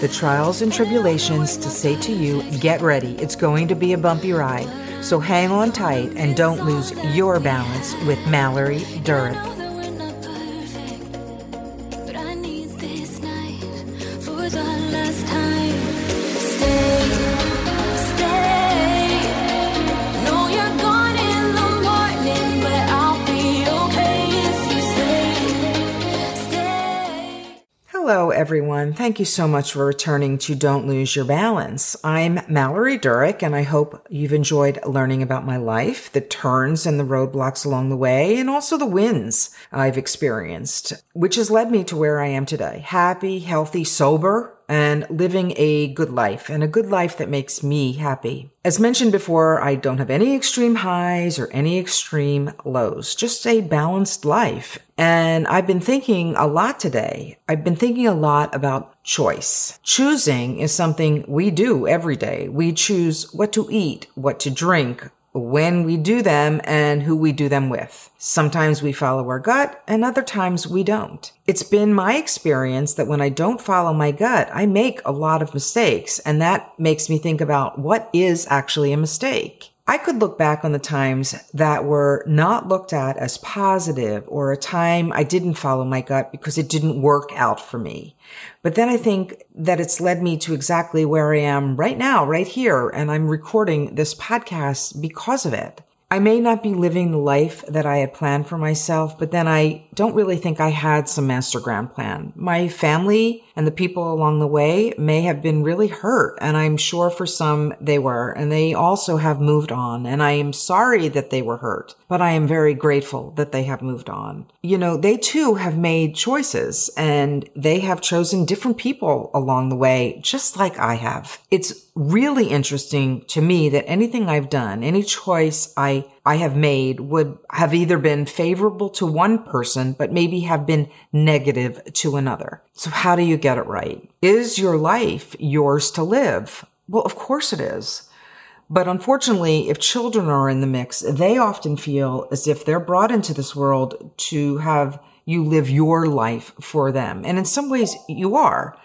the trials and tribulations to say to you, get ready, it's going to be a bumpy ride. So hang on tight and don't lose your balance with Mallory Durick. Everyone. Thank you so much for returning to Don't Lose Your Balance. I'm Mallory Durick, and I hope you've enjoyed learning about my life, the turns and the roadblocks along the way, and also the wins I've experienced, which has led me to where I am today. Happy, healthy, sober, and living a good life and a good life that makes me happy. As mentioned before, I don't have any extreme highs or any extreme lows, just a balanced life. And I've been thinking a lot today. I've been thinking a lot about choice. Choosing is something we do every day. We choose what to eat, what to drink, when we do them and who we do them with. Sometimes we follow our gut and other times we don't. It's been my experience that when I don't follow my gut, I make a lot of mistakes and that makes me think about what is actually a mistake. I could look back on the times that were not looked at as positive or a time I didn't follow my gut because it didn't work out for me. But then I think that it's led me to exactly where I am right now, right here. And I'm recording this podcast because of it. I may not be living the life that I had planned for myself, but then I don't really think I had some master grand plan. My family and the people along the way may have been really hurt, and I'm sure for some they were, and they also have moved on, and I am sorry that they were hurt, but I am very grateful that they have moved on. You know, they too have made choices, and they have chosen different people along the way, just like I have. It's really interesting to me that anything I've done, any choice I, I have made would have either been favorable to one person, but maybe have been negative to another. So how do you get it right? Is your life yours to live? Well, of course it is. But unfortunately, if children are in the mix, they often feel as if they're brought into this world to have you live your life for them. And in some ways you are.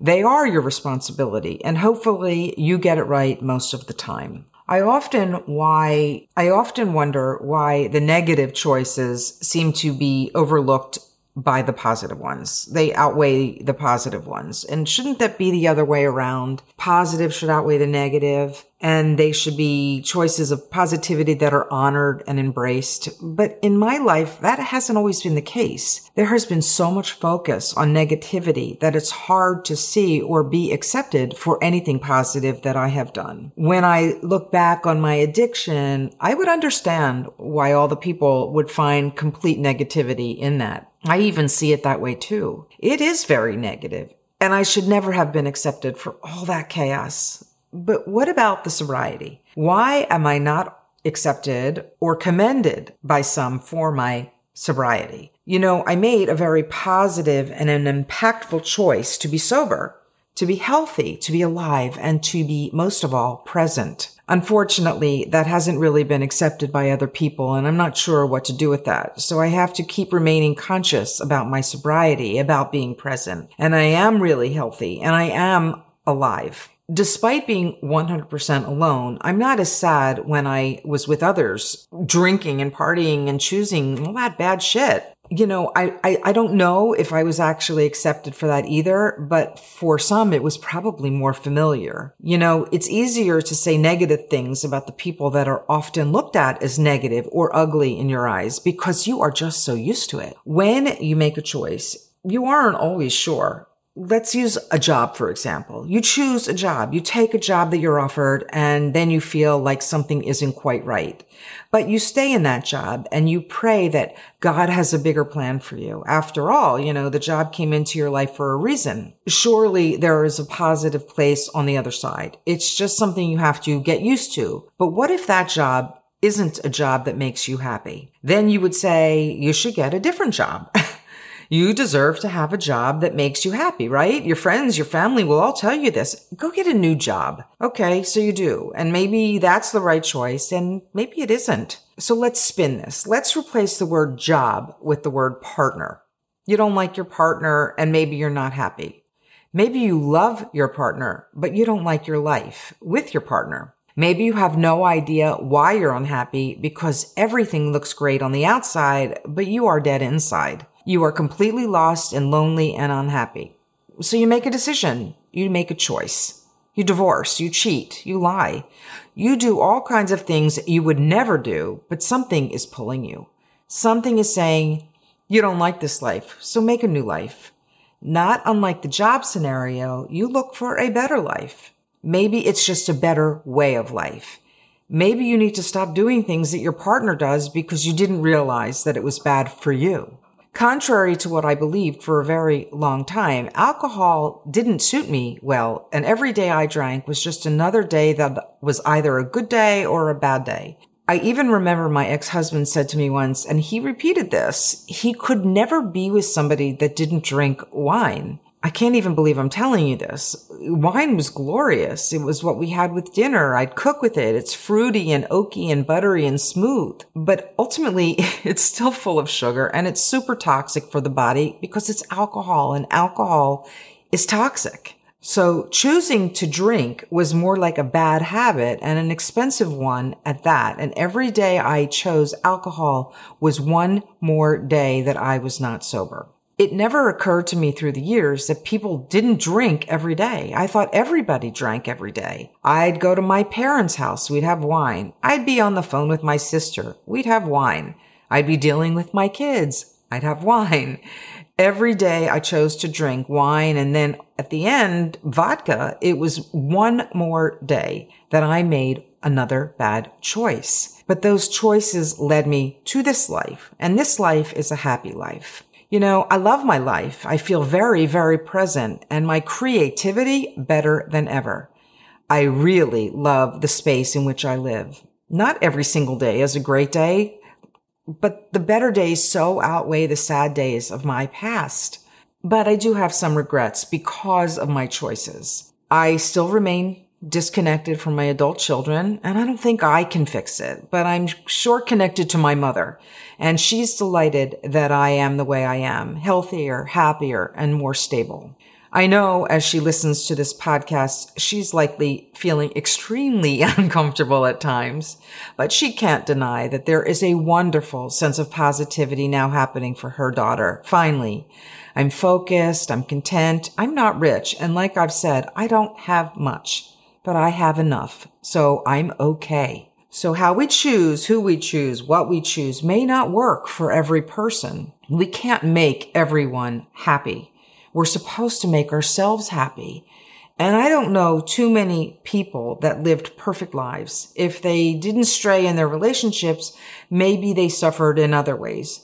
They are your responsibility and hopefully you get it right most of the time. I often why I often wonder why the negative choices seem to be overlooked by the positive ones. They outweigh the positive ones. And shouldn't that be the other way around? Positive should outweigh the negative and they should be choices of positivity that are honored and embraced. But in my life, that hasn't always been the case. There has been so much focus on negativity that it's hard to see or be accepted for anything positive that I have done. When I look back on my addiction, I would understand why all the people would find complete negativity in that. I even see it that way too. It is very negative, and I should never have been accepted for all that chaos. But what about the sobriety? Why am I not accepted or commended by some for my sobriety? You know, I made a very positive and an impactful choice to be sober, to be healthy, to be alive, and to be most of all present. Unfortunately, that hasn't really been accepted by other people, and I'm not sure what to do with that. So I have to keep remaining conscious about my sobriety, about being present. And I am really healthy, and I am alive despite being 100% alone, I'm not as sad when I was with others drinking and partying and choosing all that bad shit. You know, I, I, I, don't know if I was actually accepted for that either, but for some, it was probably more familiar. You know, it's easier to say negative things about the people that are often looked at as negative or ugly in your eyes because you are just so used to it. When you make a choice, you aren't always sure let's use a job, for example. You choose a job, you take a job that you're offered, and then you feel like something isn't quite right. But you stay in that job and you pray that God has a bigger plan for you. After all, you know, the job came into your life for a reason. Surely there is a positive place on the other side. It's just something you have to get used to. But what if that job isn't a job that makes you happy? Then you would say you should get a different job. You deserve to have a job that makes you happy, right? Your friends, your family will all tell you this. Go get a new job. Okay, so you do. And maybe that's the right choice and maybe it isn't. So let's spin this. Let's replace the word job with the word partner. You don't like your partner and maybe you're not happy. Maybe you love your partner, but you don't like your life with your partner. Maybe you have no idea why you're unhappy because everything looks great on the outside, but you are dead inside. You are completely lost and lonely and unhappy. So you make a decision. You make a choice. You divorce. You cheat. You lie. You do all kinds of things you would never do, but something is pulling you. Something is saying, you don't like this life, so make a new life. Not unlike the job scenario, you look for a better life. Maybe it's just a better way of life. Maybe you need to stop doing things that your partner does because you didn't realize that it was bad for you. Contrary to what I believed for a very long time, alcohol didn't suit me well, and every day I drank was just another day that was either a good day or a bad day. I even remember my ex-husband said to me once, and he repeated this, he could never be with somebody that didn't drink wine. I can't even believe I'm telling you this. Wine was glorious. It was what we had with dinner. I'd cook with it. It's fruity and oaky and buttery and smooth. But ultimately, it's still full of sugar and it's super toxic for the body because it's alcohol and alcohol is toxic. So choosing to drink was more like a bad habit and an expensive one at that. And every day I chose alcohol was one more day that I was not sober it never occurred to me through the years that people didn't drink every day. I thought everybody drank every day. I'd go to my parents' house. We'd have wine. I'd be on the phone with my sister. We'd have wine. I'd be dealing with my kids. I'd have wine. Every day I chose to drink wine and then at the end, vodka. It was one more day that I made another bad choice. But those choices led me to this life and this life is a happy life. You know, I love my life. I feel very, very present and my creativity better than ever. I really love the space in which I live. Not every single day is a great day, but the better days so outweigh the sad days of my past. But I do have some regrets because of my choices. I still remain disconnected from my adult children, and I don't think I can fix it, but I'm sure connected to my mother. And she's delighted that I am the way I am, healthier, happier, and more stable. I know as she listens to this podcast, she's likely feeling extremely uncomfortable at times, but she can't deny that there is a wonderful sense of positivity now happening for her daughter. Finally, I'm focused. I'm content. I'm not rich. And like I've said, I don't have much but I have enough. So I'm okay. So how we choose, who we choose, what we choose may not work for every person. We can't make everyone happy. We're supposed to make ourselves happy. And I don't know too many people that lived perfect lives. If they didn't stray in their relationships, maybe they suffered in other ways.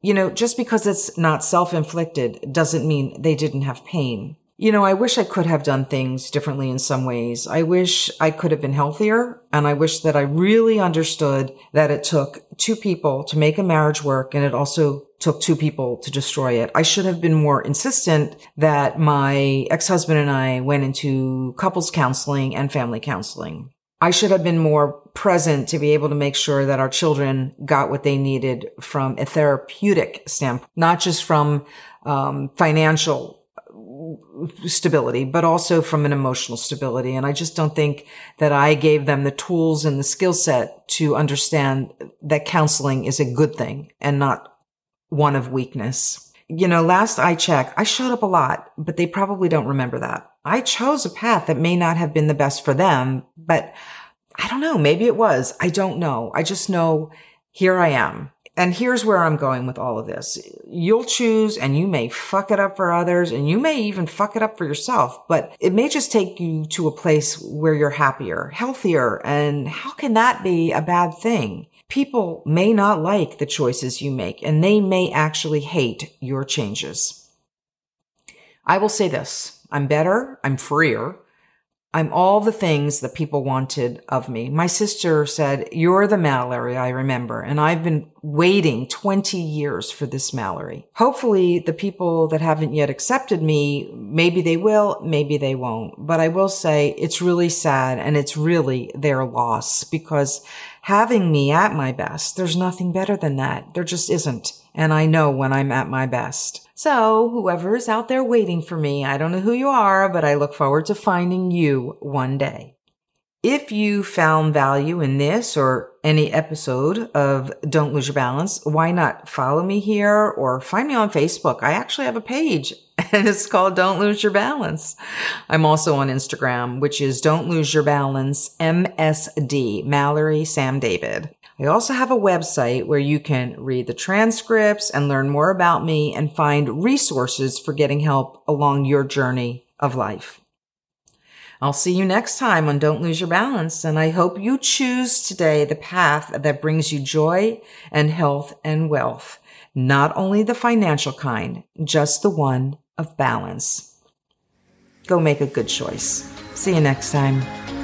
You know, just because it's not self-inflicted doesn't mean they didn't have pain. You know, I wish I could have done things differently in some ways. I wish I could have been healthier. And I wish that I really understood that it took two people to make a marriage work. And it also took two people to destroy it. I should have been more insistent that my ex-husband and I went into couples counseling and family counseling. I should have been more present to be able to make sure that our children got what they needed from a therapeutic standpoint, not just from um, financial stability, but also from an emotional stability. And I just don't think that I gave them the tools and the skill set to understand that counseling is a good thing and not one of weakness. You know, last I checked, I showed up a lot, but they probably don't remember that. I chose a path that may not have been the best for them, but I don't know. Maybe it was. I don't know. I just know here I am. And here's where I'm going with all of this. You'll choose and you may fuck it up for others and you may even fuck it up for yourself, but it may just take you to a place where you're happier, healthier. And how can that be a bad thing? People may not like the choices you make and they may actually hate your changes. I will say this. I'm better. I'm freer. I'm all the things that people wanted of me. My sister said, you're the Mallory I remember. And I've been waiting 20 years for this Mallory. Hopefully the people that haven't yet accepted me, maybe they will, maybe they won't. But I will say it's really sad and it's really their loss because having me at my best, there's nothing better than that. There just isn't. And I know when I'm at my best. So whoever is out there waiting for me, I don't know who you are, but I look forward to finding you one day. If you found value in this or any episode of Don't Lose Your Balance, why not follow me here or find me on Facebook? I actually have a page and it's called Don't Lose Your Balance. I'm also on Instagram, which is Don't Lose Your Balance MSD, Mallory Sam David. I also have a website where you can read the transcripts and learn more about me and find resources for getting help along your journey of life. I'll see you next time on Don't Lose Your Balance, and I hope you choose today the path that brings you joy and health and wealth, not only the financial kind, just the one of balance. Go make a good choice. See you next time.